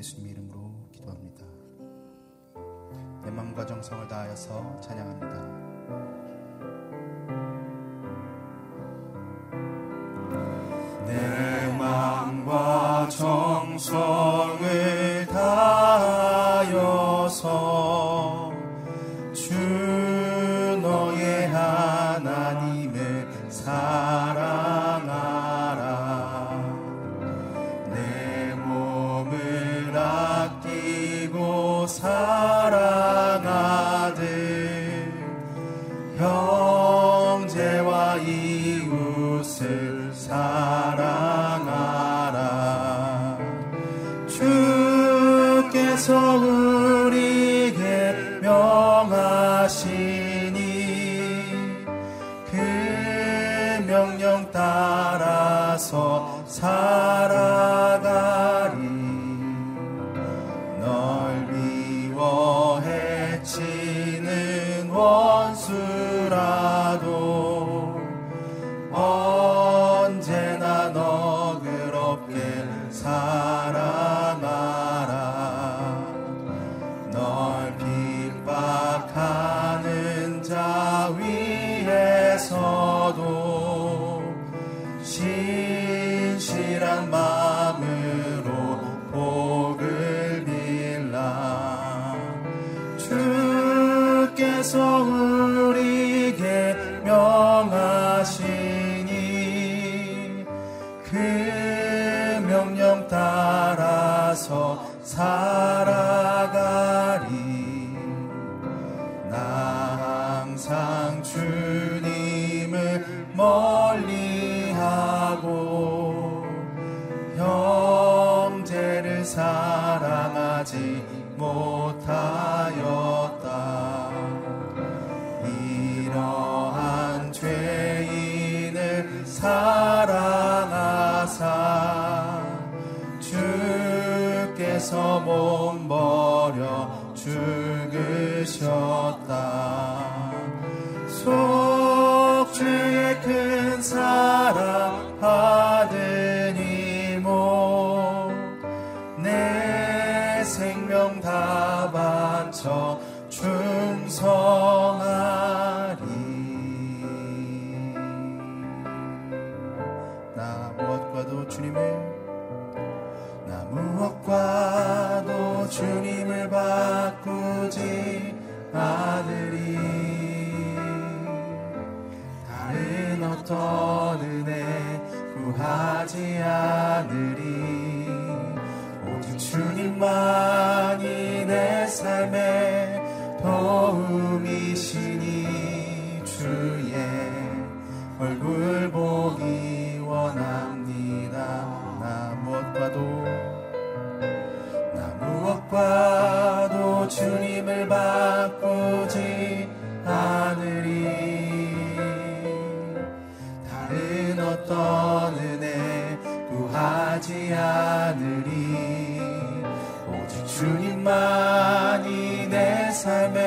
예수님의 이름으로 기도합니다. 내 마음과 정성을 다하여서 찬양합니다. sorrow. 나서 살아. 주님을 바꾸지 않으리 다른 어떤 은혜 구하지 않으리. 오직 주님만이 내 삶의 도움이시니 주의 얼굴 보기 과도 주님을 바꾸지 않으리. 다른 어떤 은혜 구하지 않으리. 오직 주님만이 내 삶에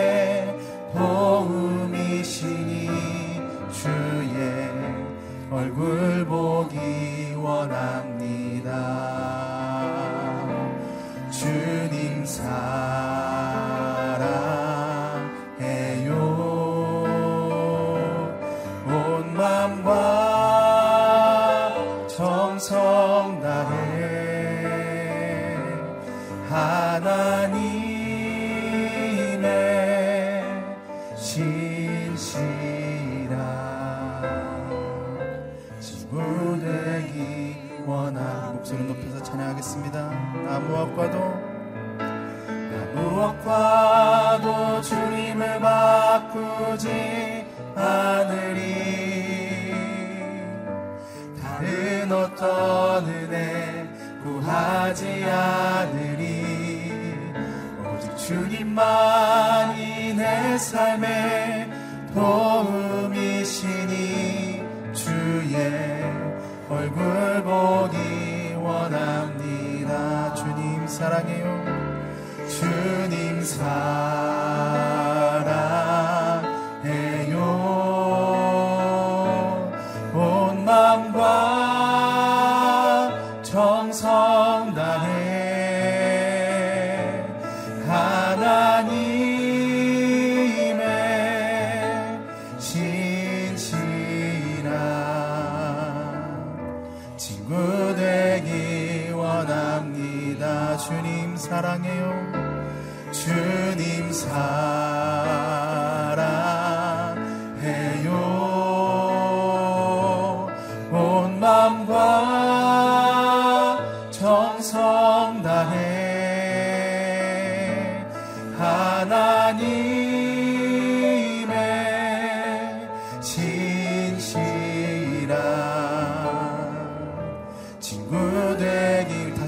사랑해요. 주님 사랑.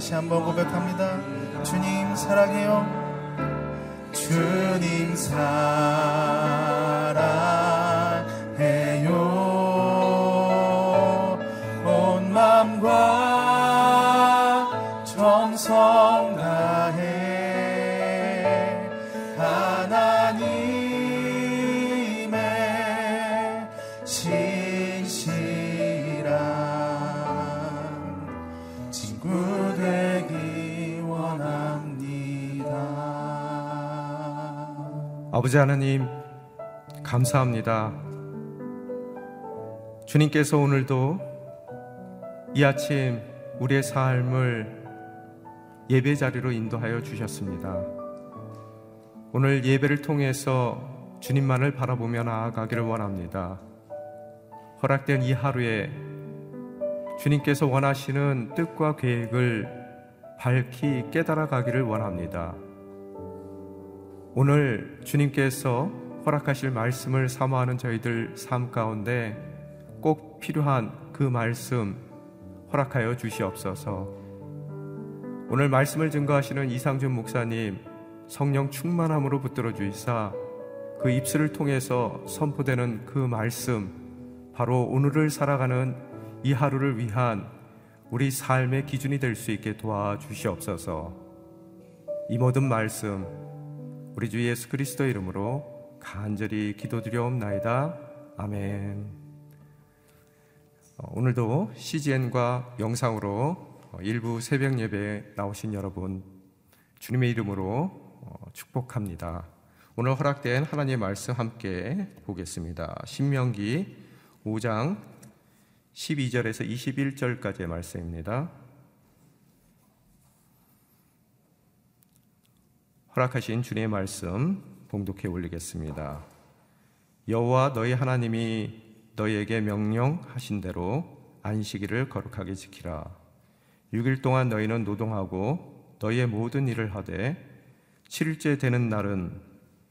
다시 한번 고백합니다. 주님 사랑해요. 주님 사랑 아버지 하나님, 감사합니다. 주님께서 오늘도 이 아침 우리의 삶을 예배 자리로 인도하여 주셨습니다. 오늘 예배를 통해서 주님만을 바라보며 나아가기를 원합니다. 허락된 이 하루에 주님께서 원하시는 뜻과 계획을 밝히 깨달아 가기를 원합니다. 오늘 주님께서 허락하실 말씀을 사모하는 저희들 삶 가운데 꼭 필요한 그 말씀 허락하여 주시옵소서. 오늘 말씀을 증거하시는 이상준 목사님 성령 충만함으로 붙들어 주이사 그 입술을 통해서 선포되는 그 말씀 바로 오늘을 살아가는 이 하루를 위한 우리 삶의 기준이 될 수 있게 도와주시옵소서. 이 모든 말씀 우리 주 예수 그리스도 이름으로 간절히 기도드려옵나이다. 아멘. 어, 오늘도 CGN과 영상으로 어, 일부 새벽 예배에 나오신 여러분 주님의 이름으로 어, 축복합니다. 오늘 허락된 하나님의 말씀 함께 보겠습니다. 신명기 5장 12절에서 21절까지의 말씀입니다. 허락하신 주님의 말씀 봉독해 올리겠습니다. 여호와 너희 하나님이 너희에게 명령하신 대로 안식일을 거룩하게 지키라. 6일 동안 너희는 노동하고 너희의 모든 일을 하되 7일째 되는 날은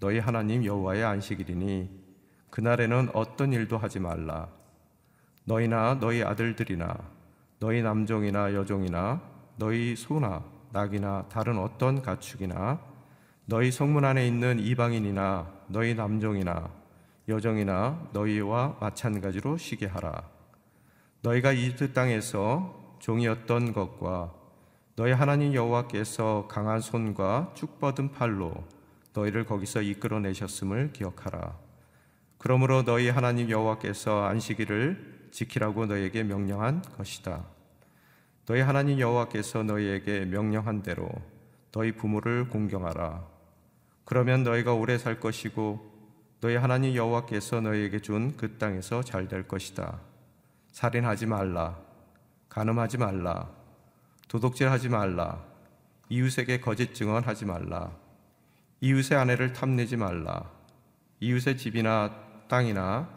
너희 하나님 여호와의 안식일이니 그날에는 어떤 일도 하지 말라. 너희나 너희 아들들이나 너희 남종이나 여종이나 너희 소나 낙이나 다른 어떤 가축이나 너희 성문 안에 있는 이방인이나 너희 남종이나 여종이나 너희와 마찬가지로 쉬게 하라. 너희가 이집트 땅에서 종이었던 것과 너희 하나님 여호와께서 강한 손과 쭉 뻗은 팔로 너희를 거기서 이끌어내셨음을 기억하라. 그러므로 너희 하나님 여호와께서 안식일을 지키라고 너희에게 명령한 것이다. 너희 하나님 여호와께서 너희에게 명령한 대로 너희 부모를 공경하라. 그러면 너희가 오래 살 것이고 너희 하나님 여호와께서 너희에게 준 그 땅에서 잘 될 것이다. 살인하지 말라. 간음하지 말라. 도둑질하지 말라. 이웃에게 거짓 증언하지 말라. 이웃의 아내를 탐내지 말라. 이웃의 집이나 땅이나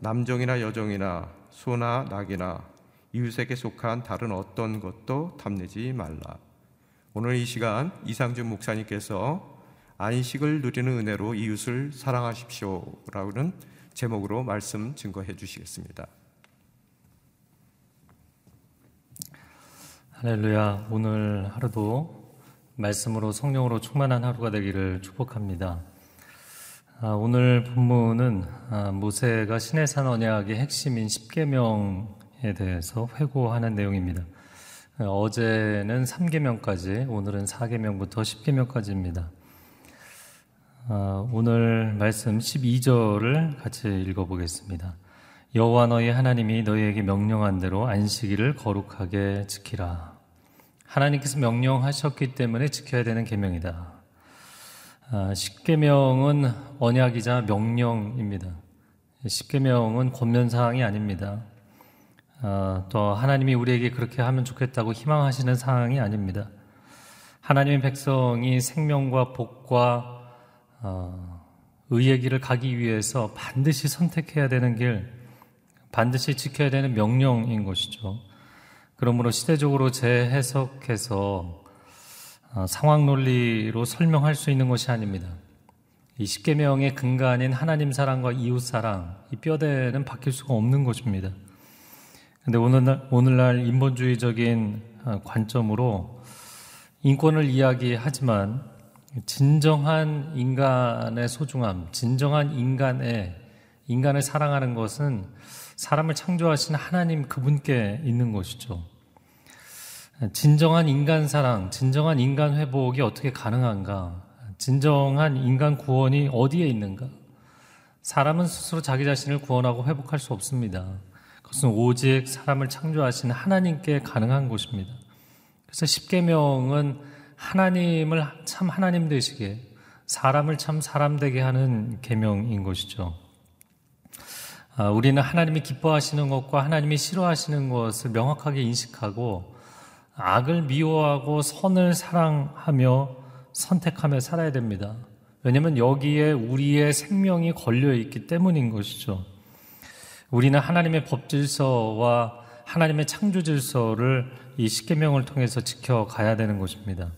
남종이나 여종이나 소나 낙이나 이웃에게 속한 다른 어떤 것도 탐내지 말라. 오늘 이 시간 이상준 목사님께서 안식을 누리는 은혜로 이웃을 사랑하십시오라는 제목으로 말씀 증거해 주시겠습니다. 할렐루야. 오늘 하루도 말씀으로 성령으로 충만한 하루가 되기를 축복합니다. 아, 오늘 본문은 아, 모세가 시내산 언약의 핵심인 10계명에 대해서 회고하는 내용입니다. 어제는 3계명까지, 오늘은 4계명부터 10계명까지입니다. 어, 오늘 말씀 12절을 같이 읽어보겠습니다. 여호와 너희 하나님이 너희에게 명령한 대로 안식일을 거룩하게 지키라. 하나님께서 명령하셨기 때문에 지켜야 되는 계명이다. 아, 십계명은 언약이자 명령입니다. 십계명은 권면사항이 아닙니다. 아, 또 하나님이 우리에게 그렇게 하면 좋겠다고 희망하시는 사항이 아닙니다. 하나님의 백성이 생명과 복과 어, 의의 길을 가기 위해서 반드시 선택해야 되는 길, 반드시 지켜야 되는 명령인 것이죠. 그러므로 시대적으로 재해석해서 어, 상황 논리로 설명할 수 있는 것이 아닙니다. 이 십계명의 근간인 하나님 사랑과 이웃 사랑, 이 뼈대는 바뀔 수가 없는 것입니다. 근데 오늘날, 오늘날 인본주의적인 어, 관점으로 인권을 이야기하지만 진정한 인간의 소중함, 진정한 인간의 인간을 사랑하는 것은 사람을 창조하신 하나님 그분께 있는 것이죠. 진정한 인간 사랑, 진정한 인간 회복이 어떻게 가능한가? 진정한 인간 구원이 어디에 있는가? 사람은 스스로 자기 자신을 구원하고 회복할 수 없습니다. 그것은 오직 사람을 창조하신 하나님께 가능한 것입니다. 그래서 십계명은 하나님을 참 하나님 되시게 사람을 참 사람 되게 하는 계명인 것이죠. 아, 우리는 하나님이 기뻐하시는 것과 하나님이 싫어하시는 것을 명확하게 인식하고 악을 미워하고 선을 사랑하며 선택하며 살아야 됩니다. 왜냐하면 여기에 우리의 생명이 걸려 있기 때문인 것이죠. 우리는 하나님의 법 질서와 하나님의 창조 질서를 이 십계명을 통해서 지켜가야 되는 것입니다.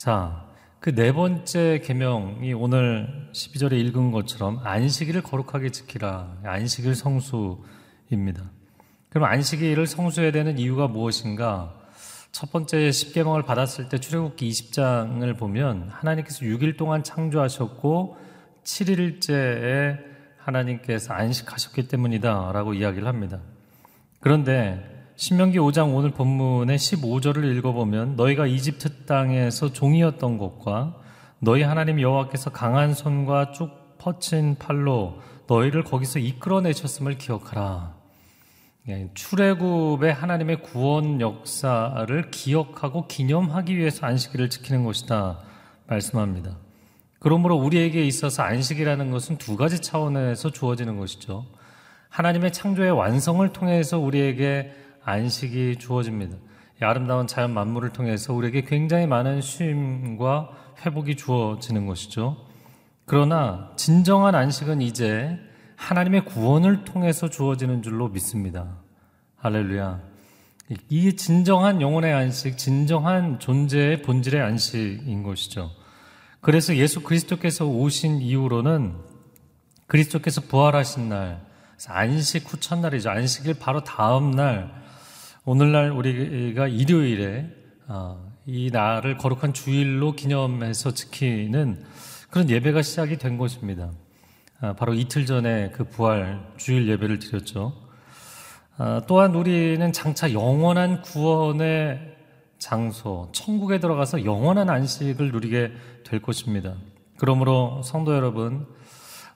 자, 그 네 번째 계명이 오늘 12절에 읽은 것처럼 안식일을 거룩하게 지키라. 안식일 성수입니다. 그럼 안식일을 성수해야 되는 이유가 무엇인가? 첫 번째 십계명을 받았을 때 출애굽기 20장을 보면 하나님께서 6일 동안 창조하셨고 7일째에 하나님께서 안식하셨기 때문이다라고 이야기를 합니다. 그런데 신명기 5장 오늘 본문의 15절을 읽어보면 너희가 이집트 땅에서 종이었던 것과 너희 하나님 여호와께서 강한 손과 쭉 뻗친 팔로 너희를 거기서 이끌어내셨음을 기억하라. 예, 출애굽의 하나님의 구원 역사를 기억하고 기념하기 위해서 안식일을 지키는 것이다 말씀합니다. 그러므로 우리에게 있어서 안식이라는 것은 두 가지 차원에서 주어지는 것이죠. 하나님의 창조의 완성을 통해서 우리에게 안식이 주어집니다. 아름다운 자연 만물을 통해서 우리에게 굉장히 많은 쉼과 회복이 주어지는 것이죠. 그러나 진정한 안식은 이제 하나님의 구원을 통해서 주어지는 줄로 믿습니다. 할렐루야. 이 진정한 영혼의 안식, 진정한 존재의 본질의 안식인 것이죠. 그래서 예수 그리스도께서 오신 이후로는 그리스도께서 부활하신 날, 안식 후 첫날이죠. 안식일 바로 다음 날, 오늘날 우리가 일요일에 어, 이 날을 거룩한 주일로 기념해서 지키는 그런 예배가 시작이 된 것입니다. 아, 바로 이틀 전에 그 부활 주일 예배를 드렸죠. 아, 또한 우리는 장차 영원한 구원의 장소, 천국에 들어가서 영원한 안식을 누리게 될 것입니다. 그러므로 성도 여러분,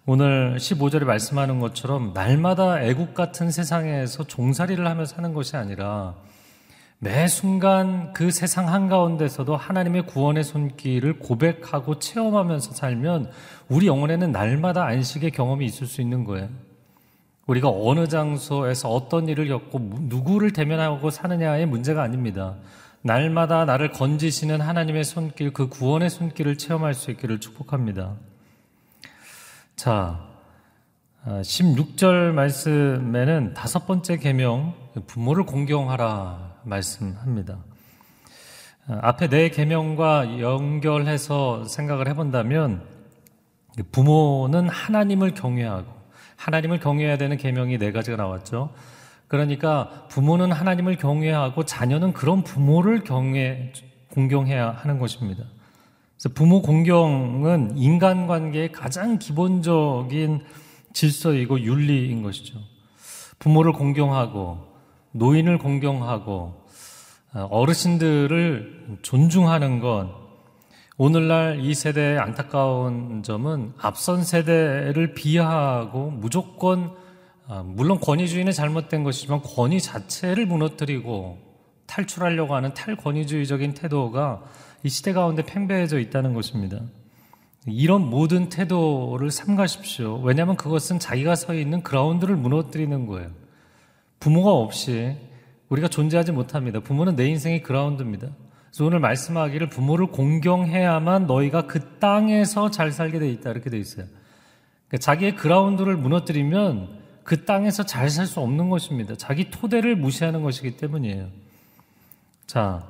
오늘 15절에 말씀하는 것처럼 날마다 애국 같은 세상에서 종살이를 하며 사는 것이 아니라 매 순간 그 세상 한가운데서도 하나님의 구원의 손길을 고백하고 체험하면서 살면 우리 영혼에는 날마다 안식의 경험이 있을 수 있는 거예요. 우리가 어느 장소에서 어떤 일을 겪고 누구를 대면하고 사느냐의 문제가 아닙니다. 날마다 나를 건지시는 하나님의 손길, 그 구원의 손길을 체험할 수 있기를 축복합니다. 자, 16절 아, 말씀에는 다섯 번째 계명 부모를 공경하라 말씀합니다. 아, 앞에 네 계명과 연결해서 생각을 해본다면 부모는 하나님을 경외하고 하나님을 경외해야 되는 계명이 네 가지가 나왔죠. 그러니까 부모는 하나님을 경외하고 자녀는 그런 부모를 경외 공경해야 하는 것입니다. 그래서 부모 공경은 인간관계의 가장 기본적인 질서이고 윤리인 것이죠. 부모를 공경하고 노인을 공경하고 어, 어르신들을 존중하는 건 오늘날 이 세대의 안타까운 점은 앞선 세대를 비하하고 무조건 어, 물론 권위주의는 잘못된 것이지만 권위 자체를 무너뜨리고 탈출하려고 하는 탈권위주의적인 태도가 이 시대 가운데 팽배해져 있다는 것입니다. 이런 모든 태도를 삼가십시오. 왜냐하면 그것은 자기가 서 있는 그라운드를 무너뜨리는 거예요. 부모가 없이 우리가 존재하지 못합니다. 부모는 내 인생의 그라운드입니다. 그래서 오늘 말씀하기를 부모를 공경해야만 너희가 그 땅에서 잘 살게 돼 있다 이렇게 돼 있어요. 그러니까 자기의 그라운드를 무너뜨리면 그 땅에서 잘 살 수 없는 것입니다. 자기 토대를 무시하는 것이기 때문이에요. 자,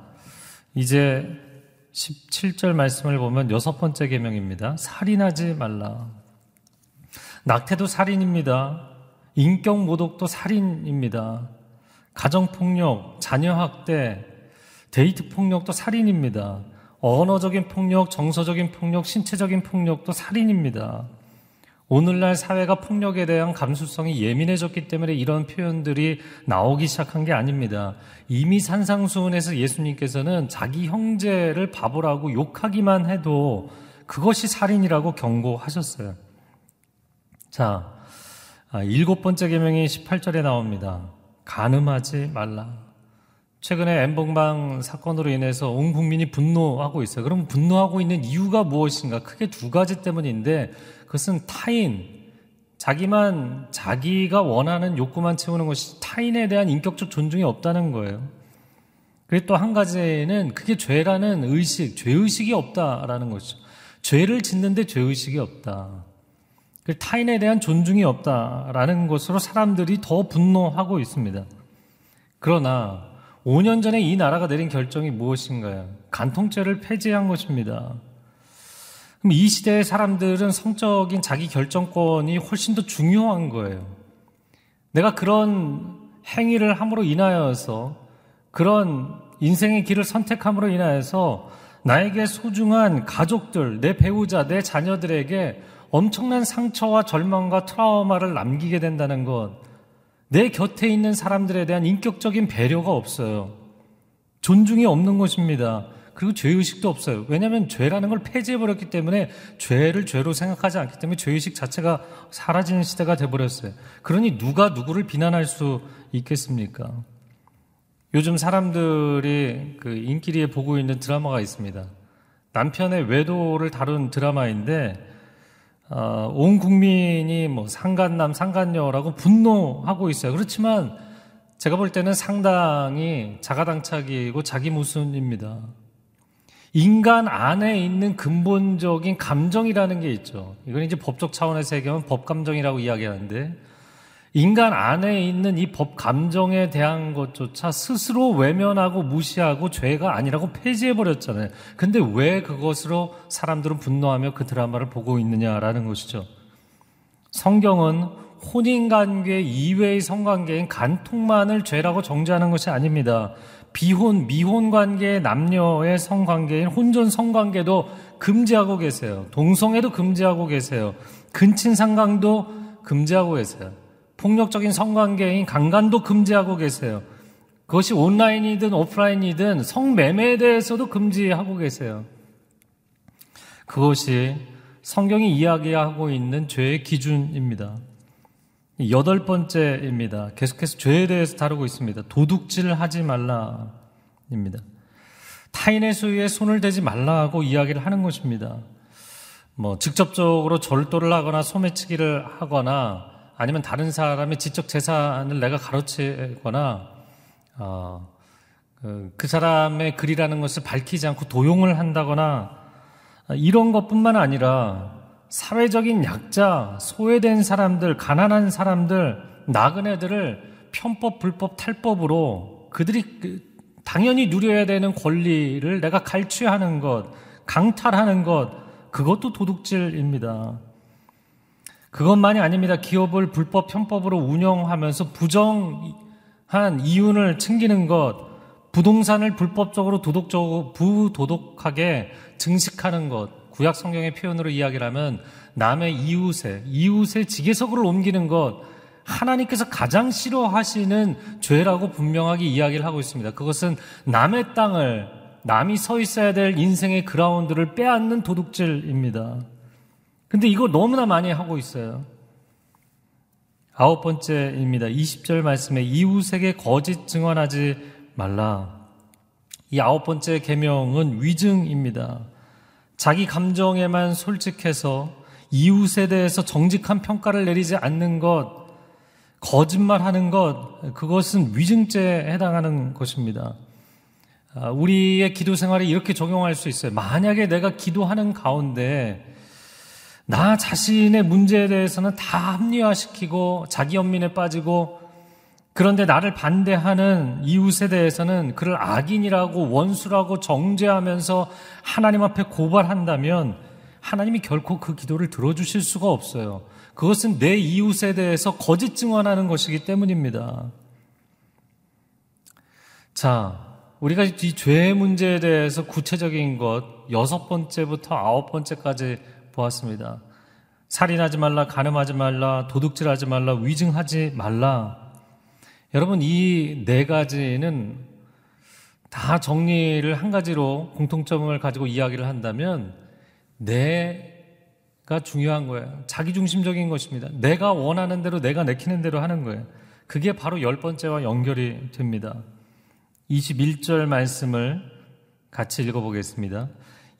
이제 17절 말씀을 보면 여섯 번째 계명입니다. 살인하지 말라. 낙태도 살인입니다. 인격 모독도 살인입니다. 가정 폭력, 자녀 학대, 데이트 폭력도 살인입니다. 언어적인 폭력, 정서적인 폭력, 신체적인 폭력도 살인입니다. 오늘날 사회가 폭력에 대한 감수성이 예민해졌기 때문에 이런 표현들이 나오기 시작한 게 아닙니다. 이미 산상수훈에서 예수님께서는 자기 형제를 바보라고 욕하기만 해도 그것이 살인이라고 경고하셨어요. 자, 아, 일곱 번째 계명이 18절에 나옵니다. 간음하지 말라. 최근에 엠봉방 사건으로 인해서 온 국민이 분노하고 있어요. 그럼 분노하고 있는 이유가 무엇인가? 크게 두 가지 때문인데 그것은 타인, 자기만 자기가 원하는 욕구만 채우는 것이 타인에 대한 인격적 존중이 없다는 거예요. 그리고 또 한 가지는 그게 죄라는 의식, 죄의식이 없다라는 것이죠. 죄를 짓는데 죄의식이 없다. 그 타인에 대한 존중이 없다라는 것으로 사람들이 더 분노하고 있습니다. 그러나 5년 전에 이 나라가 내린 결정이 무엇인가요? 간통죄를 폐지한 것입니다. 그럼 이 시대의 사람들은 성적인 자기 결정권이 훨씬 더 중요한 거예요. 내가 그런 행위를 함으로 인하여서 그런 인생의 길을 선택함으로 인하여서 나에게 소중한 가족들, 내 배우자, 내 자녀들에게 엄청난 상처와 절망과 트라우마를 남기게 된다는 것, 내 곁에 있는 사람들에 대한 인격적인 배려가 없어요. 존중이 없는 것입니다. 그리고 죄의식도 없어요. 왜냐하면 죄라는 걸 폐지해버렸기 때문에 죄를 죄로 생각하지 않기 때문에 죄의식 자체가 사라지는 시대가 돼버렸어요. 그러니 누가 누구를 비난할 수 있겠습니까? 요즘 사람들이 그 인기리에 보고 있는 드라마가 있습니다. 남편의 외도를 다룬 드라마인데 어, 온 국민이 뭐 상간남, 상간녀라고 분노하고 있어요. 그렇지만 제가 볼 때는 상당히 자가당착이고 자기무순입니다. 인간 안에 있는 근본적인 감정이라는 게 있죠. 이건 이제 법적 차원에서 얘기하면 법감정이라고 이야기하는데 인간 안에 있는 이 법 감정에 대한 것조차 스스로 외면하고 무시하고 죄가 아니라고 폐지해버렸잖아요. 근데 왜 그것으로 사람들은 분노하며 그 드라마를 보고 있느냐라는 것이죠. 성경은 혼인관계 이외의 성관계인 간통만을 죄라고 정죄하는 것이 아닙니다. 비혼, 미혼 관계의 남녀의 성관계인 혼전 성관계도 금지하고 계세요. 동성애도 금지하고 계세요. 근친 상강도 금지하고 계세요. 폭력적인 성관계인 강간도 금지하고 계세요. 그것이 온라인이든 오프라인이든 성매매에 대해서도 금지하고 계세요. 그것이 성경이 이야기하고 있는 죄의 기준입니다. 여덟 번째입니다. 계속해서 죄에 대해서 다루고 있습니다. 도둑질 하지 말라입니다. 타인의 소유에 손을 대지 말라고 이야기를 하는 것입니다. 뭐 직접적으로 절도를 하거나 소매치기를 하거나 아니면 다른 사람의 지적 재산을 내가 가로채거나 어, 그, 그 사람의 글이라는 것을 밝히지 않고 도용을 한다거나 이런 것뿐만 아니라 사회적인 약자, 소외된 사람들, 가난한 사람들, 나그네들을 편법, 불법, 탈법으로 그들이 그 당연히 누려야 되는 권리를 내가 갈취하는 것, 강탈하는 것, 그것도 도둑질입니다. 그것만이 아닙니다. 기업을 불법 편법으로 운영하면서 부정한 이윤을 챙기는 것, 부동산을 불법적으로 도덕적으로 부도덕하게 증식하는 것, 구약 성경의 표현으로 이야기를 하면 남의 이웃에 이웃의 지게석을 옮기는 것 하나님께서 가장 싫어하시는 죄라고 분명하게 이야기를 하고 있습니다. 그것은 남의 땅을 남이 서 있어야 될 인생의 그라운드를 빼앗는 도둑질입니다. 근데 이거 너무나 많이 하고 있어요. 아홉 번째입니다. 20절 말씀에 이웃에게 거짓 증언하지 말라. 이 아홉 번째 계명은 위증입니다. 자기 감정에만 솔직해서 이웃에 대해서 정직한 평가를 내리지 않는 것, 거짓말하는 것, 그것은 위증죄에 해당하는 것입니다. 아, 우리의 기도 생활에 이렇게 적용할 수 있어요. 만약에 내가 기도하는 가운데 나 자신의 문제에 대해서는 다 합리화시키고 자기 연민에 빠지고 그런데 나를 반대하는 이웃에 대해서는 그를 악인이라고 원수라고 정죄하면서 하나님 앞에 고발한다면 하나님이 결코 그 기도를 들어주실 수가 없어요. 그것은 내 이웃에 대해서 거짓 증언하는 것이기 때문입니다. 자, 우리가 이 죄의 문제에 대해서 구체적인 것 여섯 번째부터 아홉 번째까지 보았습니다. 살인하지 말라, 간음하지 말라, 도둑질하지 말라, 위증하지 말라. 여러분 이 네 가지는 다 정리를 한 가지로 공통점을 가지고 이야기를 한다면 내가 중요한 거예요. 자기 중심적인 것입니다. 내가 원하는 대로 내가 내키는 대로 하는 거예요. 그게 바로 열 번째와 연결이 됩니다. 21절 말씀을 같이 읽어보겠습니다.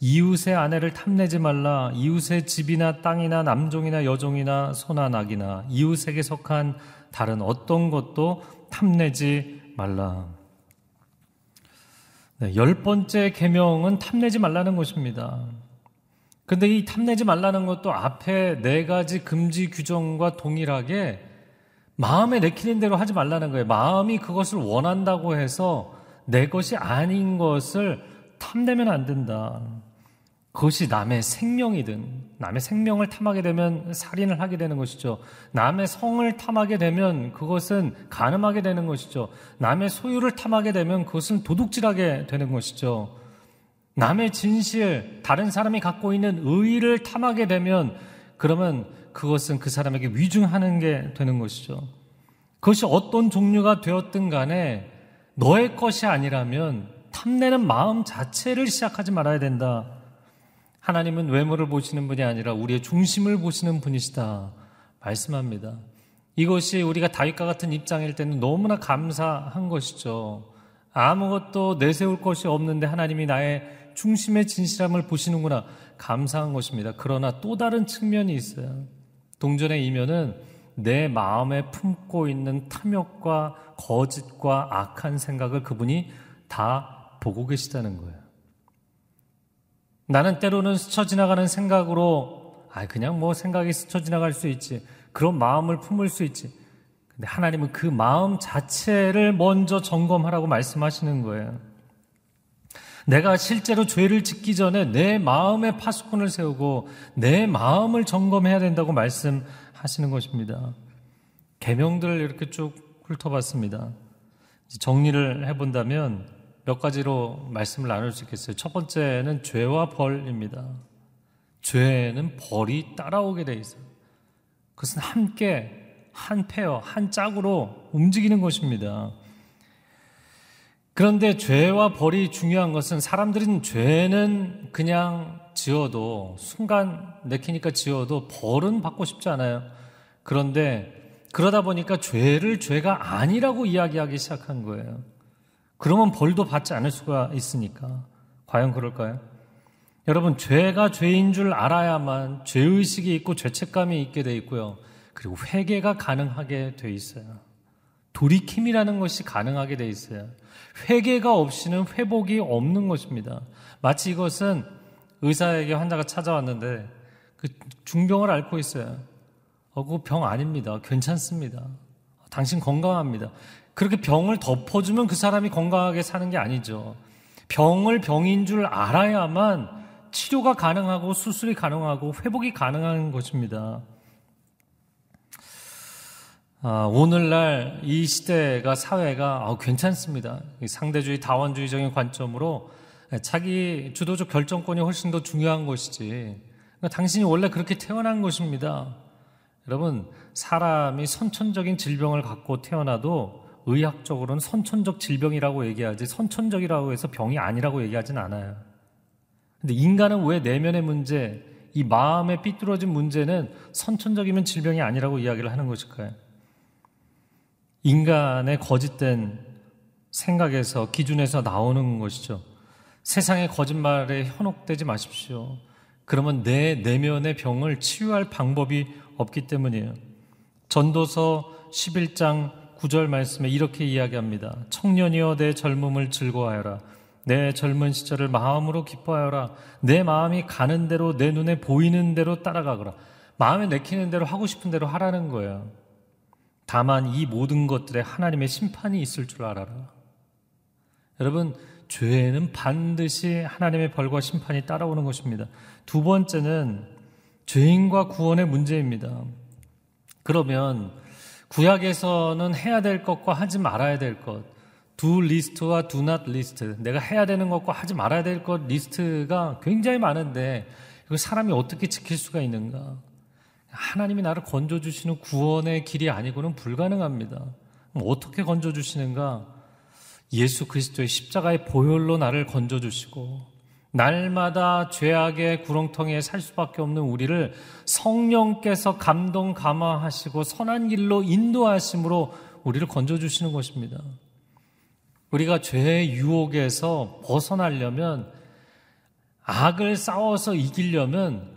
이웃의 아내를 탐내지 말라. 이웃의 집이나 땅이나 남종이나 여종이나 소나 낙이나 이웃에게 속한 다른 어떤 것도 탐내지 말라. 네, 열 번째 계명은 탐내지 말라는 것입니다. 근데 이 탐내지 말라는 것도 앞에 네 가지 금지 규정과 동일하게 마음에 내키는 대로 하지 말라는 거예요. 마음이 그것을 원한다고 해서 내 것이 아닌 것을 탐내면 안 된다. 그것이 남의 생명이든 남의 생명을 탐하게 되면 살인을 하게 되는 것이죠. 남의 성을 탐하게 되면 그것은 가늠하게 되는 것이죠. 남의 소유를 탐하게 되면 그것은 도둑질하게 되는 것이죠. 남의 진실, 다른 사람이 갖고 있는 의의를 탐하게 되면 그러면 그것은 그 사람에게 위중하는 게 되는 것이죠. 그것이 어떤 종류가 되었든 간에 너의 것이 아니라면 탐내는 마음 자체를 시작하지 말아야 된다. 하나님은 외모를 보시는 분이 아니라 우리의 중심을 보시는 분이시다. 말씀합니다. 이것이 우리가 다윗과 같은 입장일 때는 너무나 감사한 것이죠. 아무것도 내세울 것이 없는데 하나님이 나의 중심의 진실함을 보시는구나. 감사한 것입니다. 그러나 또 다른 측면이 있어요. 동전의 이면은 내 마음에 품고 있는 탐욕과 거짓과 악한 생각을 그분이 다 보고 계시다는 거예요. 나는 때로는 스쳐 지나가는 생각으로 아 그냥 뭐 생각이 스쳐 지나갈 수 있지. 그런 마음을 품을 수 있지. 근데 하나님은 그 마음 자체를 먼저 점검하라고 말씀하시는 거예요. 내가 실제로 죄를 짓기 전에 내 마음에 파수꾼을 세우고 내 마음을 점검해야 된다고 말씀하시는 것입니다. 계명들을 이렇게 쭉 훑어봤습니다. 정리를 해본다면 몇 가지로 말씀을 나눌 수 있겠어요. 첫 번째는 죄와 벌입니다. 죄는 벌이 따라오게 돼 있어요. 그것은 함께 한 페어, 한 짝으로 움직이는 것입니다. 그런데 죄와 벌이 중요한 것은 사람들은 죄는 그냥 지어도 순간 내키니까 지어도 벌은 받고 싶지 않아요. 그런데 그러다 보니까 죄를 죄가 아니라고 이야기하기 시작한 거예요. 그러면 벌도 받지 않을 수가 있으니까. 과연 그럴까요? 여러분, 죄가 죄인 줄 알아야만 죄의식이 있고 죄책감이 있게 돼 있고요. 그리고 회개가 가능하게 돼 있어요. 돌이킴이라는 것이 가능하게 돼 있어요. 회개가 없이는 회복이 없는 것입니다. 마치 이것은 의사에게 환자가 찾아왔는데 그 중병을 앓고 있어요. 어, 그병 아닙니다. 괜찮습니다. 당신 건강합니다. 그렇게 병을 덮어주면 그 사람이 건강하게 사는 게 아니죠. 병을 병인 줄 알아야만 치료가 가능하고 수술이 가능하고 회복이 가능한 것입니다. 아, 오늘날 이 시대가 사회가 아, 괜찮습니다. 상대주의 다원주의적인 관점으로 자기 주도적 결정권이 훨씬 더 중요한 것이지. 그러니까 당신이 원래 그렇게 태어난 것입니다. 여러분, 사람이 선천적인 질병을 갖고 태어나도 의학적으로는 선천적 질병이라고 얘기하지 선천적이라고 해서 병이 아니라고 얘기하진 않아요. 근데 인간은 왜 내면의 문제, 이 마음에 삐뚤어진 문제는 선천적이면 질병이 아니라고 이야기를 하는 것일까요? 인간의 거짓된 생각에서 기준에서 나오는 것이죠. 세상의 거짓말에 현혹되지 마십시오. 그러면 내 내면의 병을 치유할 방법이 없기 때문이에요. 전도서 11장 9절 말씀에 이렇게 이야기합니다. 청년이여 내 젊음을 즐거워하여라. 내 젊은 시절을 마음으로 기뻐하여라. 내 마음이 가는 대로 내 눈에 보이는 대로 따라가거라. 마음에 내키는 대로 하고 싶은 대로 하라는 거예요. 다만 이 모든 것들에 하나님의 심판이 있을 줄 알아라. 여러분, 죄에는 반드시 하나님의 벌과 심판이 따라오는 것입니다. 두 번째는 죄인과 구원의 문제입니다. 그러면 구약에서는 해야 될 것과 하지 말아야 될 것, do 리스트와 not 리스트, 내가 해야 되는 것과 하지 말아야 될 것 리스트가 굉장히 많은데 이거 사람이 어떻게 지킬 수가 있는가? 하나님이 나를 건져 주시는 구원의 길이 아니고는 불가능합니다. 어떻게 건져 주시는가? 예수 그리스도의 십자가의 보혈로 나를 건져 주시고, 날마다 죄악의 구렁텅이에 살 수밖에 없는 우리를 성령께서 감동 감화하시고 선한 길로 인도하심으로 우리를 건져 주시는 것입니다. 우리가 죄의 유혹에서 벗어나려면 악을 싸워서 이기려면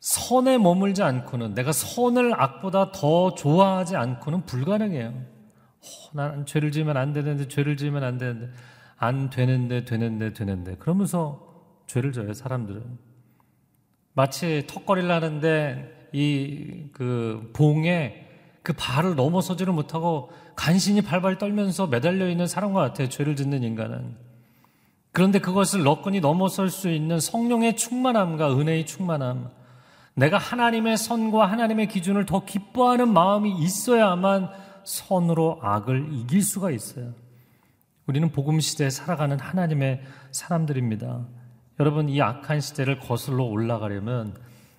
선에 머물지 않고는 내가 선을 악보다 더 좋아하지 않고는 불가능해요. 어, 나는 죄를 지으면 안 되는데 죄를 지으면 안 되는데 안 되는데 되는데 되는데. 그러면서 죄를 져요 사람들은. 마치 턱걸이를 하는데 이 그 봉에 그 발을 넘어서지를 못하고 간신히 발발 떨면서 매달려 있는 사람과 같아요 죄를 짓는 인간은. 그런데 그것을 너끈히 넘어설 수 있는 성령의 충만함과 은혜의 충만함 내가 하나님의 선과 하나님의 기준을 더 기뻐하는 마음이 있어야만 선으로 악을 이길 수가 있어요. 우리는 복음 시대에 살아가는 하나님의 사람들입니다. 여러분 이 악한 시대를 거슬러 올라가려면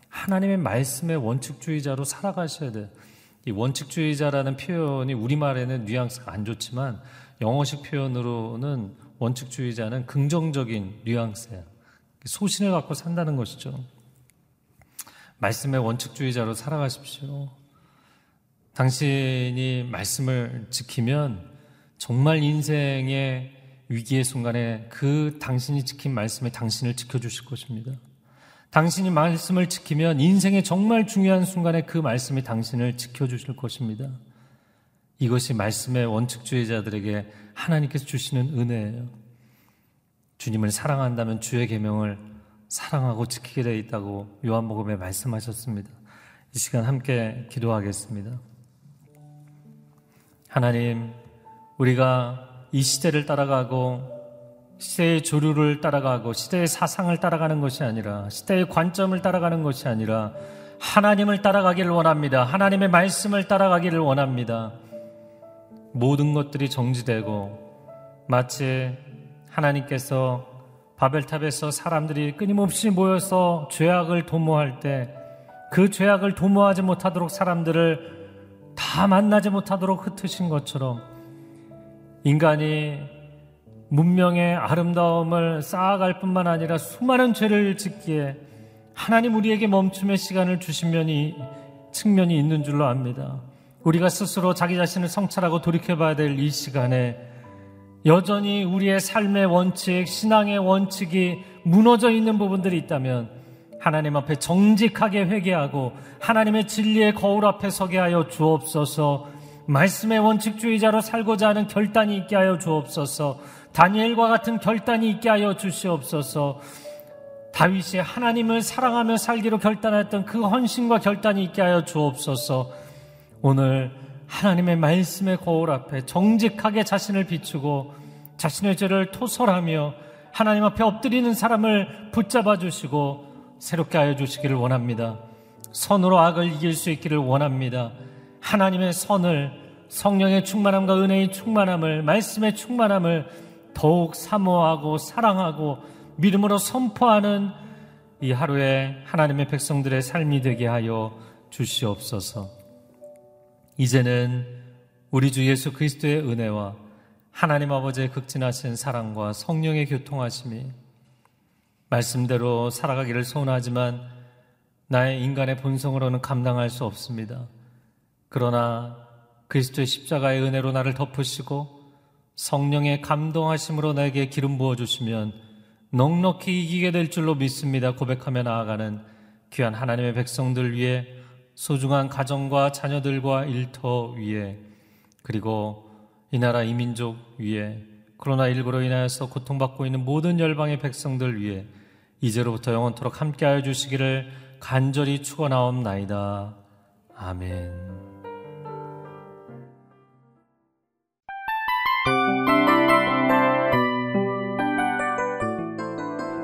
하나님의 말씀의 원칙주의자로 살아가셔야 돼요. 이 원칙주의자라는 표현이 우리말에는 뉘앙스가 안 좋지만 영어식 표현으로는 원칙주의자는 긍정적인 뉘앙스예요. 소신을 갖고 산다는 것이죠. 말씀의 원칙주의자로 살아가십시오. 당신이 말씀을 지키면 정말 인생의 위기의 순간에 그 당신이 지킨 말씀에 당신을 지켜주실 것입니다. 당신이 말씀을 지키면 인생의 정말 중요한 순간에 그 말씀이 당신을 지켜주실 것입니다. 이것이 말씀의 원칙주의자들에게 하나님께서 주시는 은혜예요. 주님을 사랑한다면 주의 계명을 사랑하고 지키게 되어 있다고 요한복음에 말씀하셨습니다. 이 시간 함께 기도하겠습니다. 하나님, 우리가 이 시대를 따라가고 시대의 조류를 따라가고 시대의 사상을 따라가는 것이 아니라 시대의 관점을 따라가는 것이 아니라 하나님을 따라가기를 원합니다. 하나님의 말씀을 따라가기를 원합니다. 모든 것들이 정지되고 마치 하나님께서 바벨탑에서 사람들이 끊임없이 모여서 죄악을 도모할 때 그 죄악을 도모하지 못하도록 사람들을 다 만나지 못하도록 흩으신 것처럼 인간이 문명의 아름다움을 쌓아갈 뿐만 아니라 수많은 죄를 짓기에 하나님 우리에게 멈춤의 시간을 주신 면이 측면이 있는 줄로 압니다. 우리가 스스로 자기 자신을 성찰하고 돌이켜봐야 될 이 시간에 여전히 우리의 삶의 원칙, 신앙의 원칙이 무너져 있는 부분들이 있다면 하나님 앞에 정직하게 회개하고 하나님의 진리의 거울 앞에 서게 하여 주옵소서 말씀의 원칙주의자로 살고자 하는 결단이 있게 하여 주옵소서 다니엘과 같은 결단이 있게 하여 주시옵소서 다윗이 하나님을 사랑하며 살기로 결단했던 그 헌신과 결단이 있게 하여 주옵소서 오늘 하나님의 말씀의 거울 앞에 정직하게 자신을 비추고 자신의 죄를 토설하며 하나님 앞에 엎드리는 사람을 붙잡아 주시고 새롭게 하여 주시기를 원합니다. 선으로 악을 이길 수 있기를 원합니다. 하나님의 선을 성령의 충만함과 은혜의 충만함을 말씀의 충만함을 더욱 사모하고 사랑하고 믿음으로 선포하는 이 하루에 하나님의 백성들의 삶이 되게 하여 주시옵소서. 이제는 우리 주 예수 그리스도의 은혜와 하나님 아버지의 극진하신 사랑과 성령의 교통하심이 말씀대로 살아가기를 소원하지만 나의 인간의 본성으로는 감당할 수 없습니다. 그러나 그리스도의 십자가의 은혜로 나를 덮으시고 성령의 감동하심으로 나에게 기름 부어 주시면 넉넉히 이기게 될 줄로 믿습니다. 고백하며 나아가는 귀한 하나님의 백성들 위해 소중한 가정과 자녀들과 일터 위에 그리고 이 나라 이민족 위에 코로나19로 인하여서 고통받고 있는 모든 열방의 백성들 위해 이제로부터 영원토록 함께하여 주시기를 간절히 축원하옵나이다. 아멘.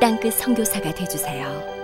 땅끝 성교사가 되주세요